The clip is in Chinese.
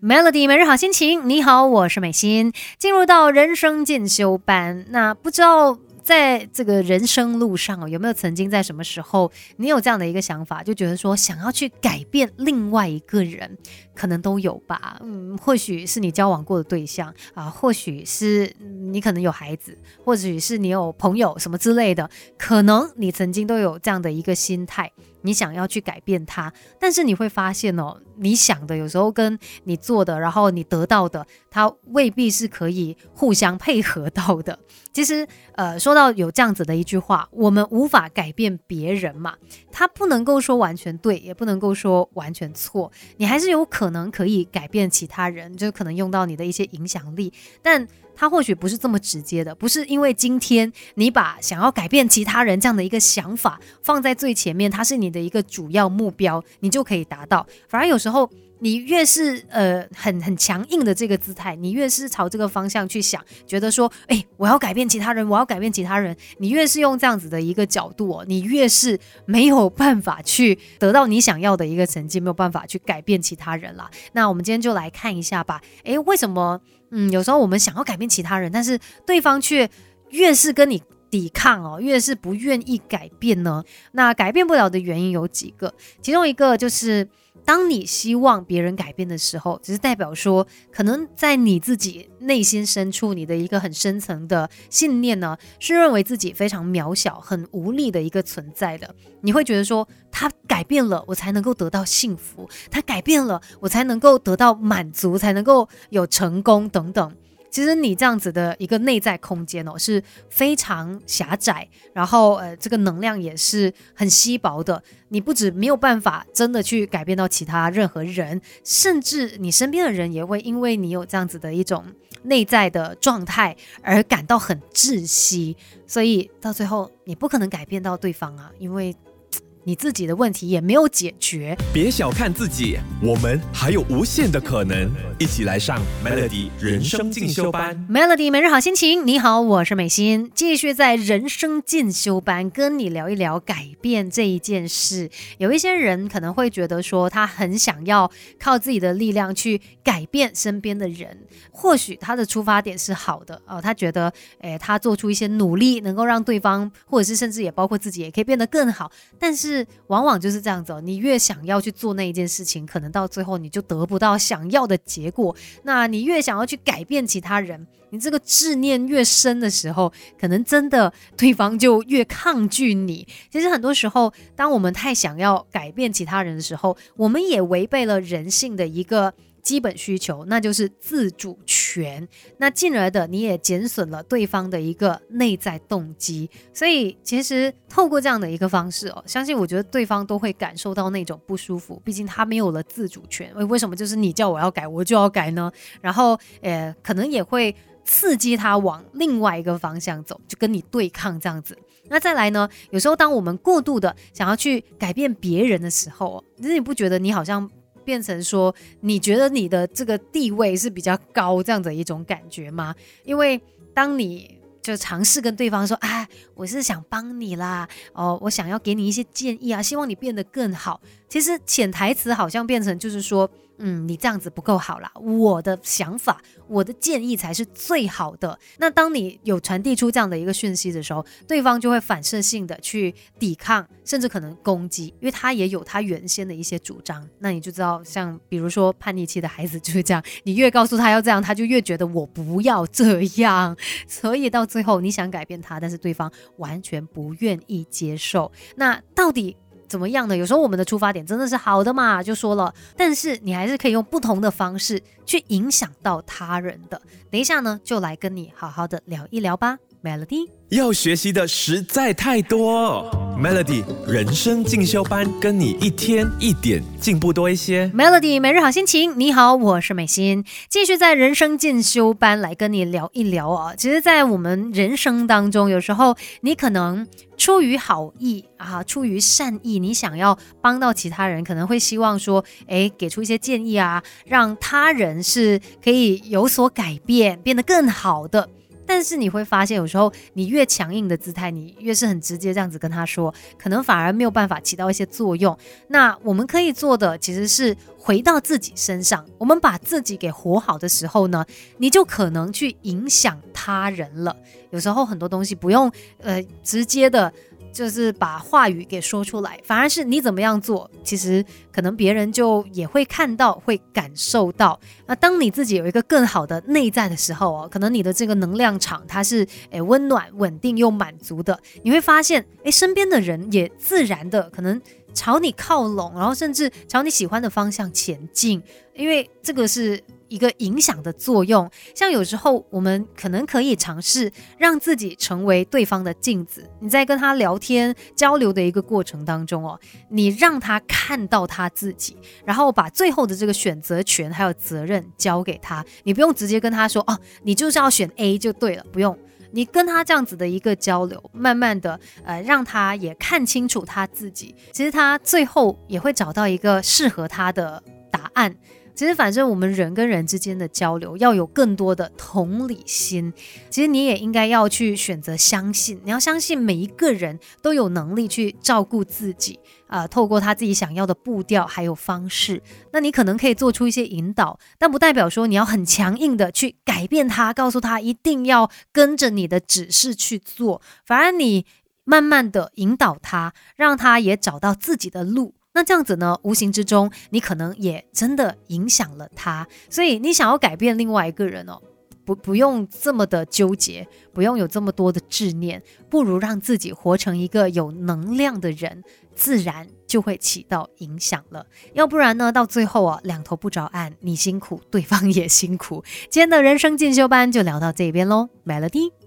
Melody 每日好心情，你好，我是美心，进入到人生进修班。那不知道在这个人生路上，有没有曾经在什么时候，你有这样的一个想法，就觉得说想要去改变另外一个人，可能都有吧？嗯，或许是你交往过的对象啊，或许是你可能有孩子，或许是你有朋友什么之类的，可能你曾经都有这样的一个心态。你想要去改变他，但是你会发现哦，你想的有时候跟你做的，然后你得到的，它未必是可以互相配合到的。其实，呃，说到有这样子的一句话，我们无法改变别人嘛，他不能够说完全对，也不能够说完全错，你还是有可能可以改变其他人，就可能用到你的一些影响力，但。他或许不是这么直接的，不是因为今天你把想要改变其他人这样的一个想法放在最前面，它是你的一个主要目标，你就可以达到。反而有时候你越是呃很很强硬的这个姿态，你越是朝这个方向去想，觉得说，哎，我要改变其他人，我要改变其他人，你越是用这样子的一个角度哦，你越是没有办法去得到你想要的一个成绩，没有办法去改变其他人啦。那我们今天就来看一下吧，哎，为什么？嗯，有时候我们想要改变其他人，但是对方却越是跟你抵抗哦，越是不愿意改变呢。那改变不了的原因有几个，其中一个就是。当你希望别人改变的时候，只是代表说，可能在你自己内心深处，你的一个很深层的信念呢，是认为自己非常渺小、很无力的一个存在的。你会觉得说，他改变了，我才能够得到幸福；他改变了，我才能够得到满足，才能够有成功等等。其实你这样子的一个内在空间哦，是非常狭窄，然后呃，这个能量也是很稀薄的。你不止没有办法真的去改变到其他任何人，甚至你身边的人也会因为你有这样子的一种内在的状态而感到很窒息。所以到最后，你不可能改变到对方啊，因为。你自己的问题也没有解决，别小看自己，我们还有无限的可能。一起来上 Melody 人生进修班，Melody 每日好心情。你好，我是美心，继续在人生进修班跟你聊一聊改变这一件事。有一些人可能会觉得说，他很想要靠自己的力量去改变身边的人，或许他的出发点是好的哦，他觉得，诶，他做出一些努力，能够让对方，或者是甚至也包括自己，也可以变得更好，但是。往往就是这样子，哦你越想要去做那一件事情，可能到最后你就得不到想要的结果。那你越想要去改变其他人，你这个执念越深的时候，可能真的对方就越抗拒你。其实很多时候，当我们太想要改变其他人的时候，我们也违背了人性的一个。基本需求，那就是自主权。那进而的，你也减损了对方的一个内在动机。所以，其实透过这样的一个方式哦，相信我觉得对方都会感受到那种不舒服。毕竟他没有了自主权。为为什么就是你叫我要改，我就要改呢？然后，呃，可能也会刺激他往另外一个方向走，就跟你对抗这样子。那再来呢？有时候，当我们过度的想要去改变别人的时候，其实你不觉得你好像？变成说，你觉得你的这个地位是比较高这样的一种感觉吗？因为当你就尝试跟对方说，哎，我是想帮你啦，哦，我想要给你一些建议啊，希望你变得更好。其实潜台词好像变成就是说。嗯，你这样子不够好啦。我的想法，我的建议才是最好的。那当你有传递出这样的一个讯息的时候，对方就会反射性的去抵抗，甚至可能攻击，因为他也有他原先的一些主张。那你就知道，像比如说叛逆期的孩子就是这样，你越告诉他要这样，他就越觉得我不要这样。所以到最后，你想改变他，但是对方完全不愿意接受。那到底？怎么样呢？有时候我们的出发点真的是好的嘛，就说了，但是你还是可以用不同的方式去影响到他人的。等一下呢，就来跟你好好的聊一聊吧，Melody。要学习的实在太多，Melody 人生进修班，跟你一天一点进步多一些。Melody 每日好心情，你好，我是美心，继续在人生进修班来跟你聊一聊啊。其实，在我们人生当中，有时候你可能出于好意啊，出于善意，你想要帮到其他人，可能会希望说，哎，给出一些建议啊，让他人是可以有所改变，变得更好的。但是你会发现，有时候你越强硬的姿态，你越是很直接这样子跟他说，可能反而没有办法起到一些作用。那我们可以做的其实是回到自己身上，我们把自己给活好的时候呢，你就可能去影响他人了。有时候很多东西不用呃直接的。就是把话语给说出来，反而是你怎么样做，其实可能别人就也会看到，会感受到。那当你自己有一个更好的内在的时候哦，可能你的这个能量场它是诶温暖、稳定又满足的，你会发现诶身边的人也自然的可能朝你靠拢，然后甚至朝你喜欢的方向前进，因为这个是。一个影响的作用，像有时候我们可能可以尝试让自己成为对方的镜子。你在跟他聊天交流的一个过程当中哦，你让他看到他自己，然后把最后的这个选择权还有责任交给他。你不用直接跟他说哦，你就是要选 A 就对了，不用。你跟他这样子的一个交流，慢慢的呃，让他也看清楚他自己，其实他最后也会找到一个适合他的案。其实，反正我们人跟人之间的交流要有更多的同理心。其实你也应该要去选择相信，你要相信每一个人都有能力去照顾自己啊，透过他自己想要的步调还有方式。那你可能可以做出一些引导，但不代表说你要很强硬的去改变他，告诉他一定要跟着你的指示去做。反而你慢慢的引导他，让他也找到自己的路。那这样子呢？无形之中，你可能也真的影响了他。所以，你想要改变另外一个人哦，不不用这么的纠结，不用有这么多的执念，不如让自己活成一个有能量的人，自然就会起到影响了。要不然呢，到最后啊，两头不着岸，你辛苦，对方也辛苦。今天的人生进修班就聊到这边喽，Melody。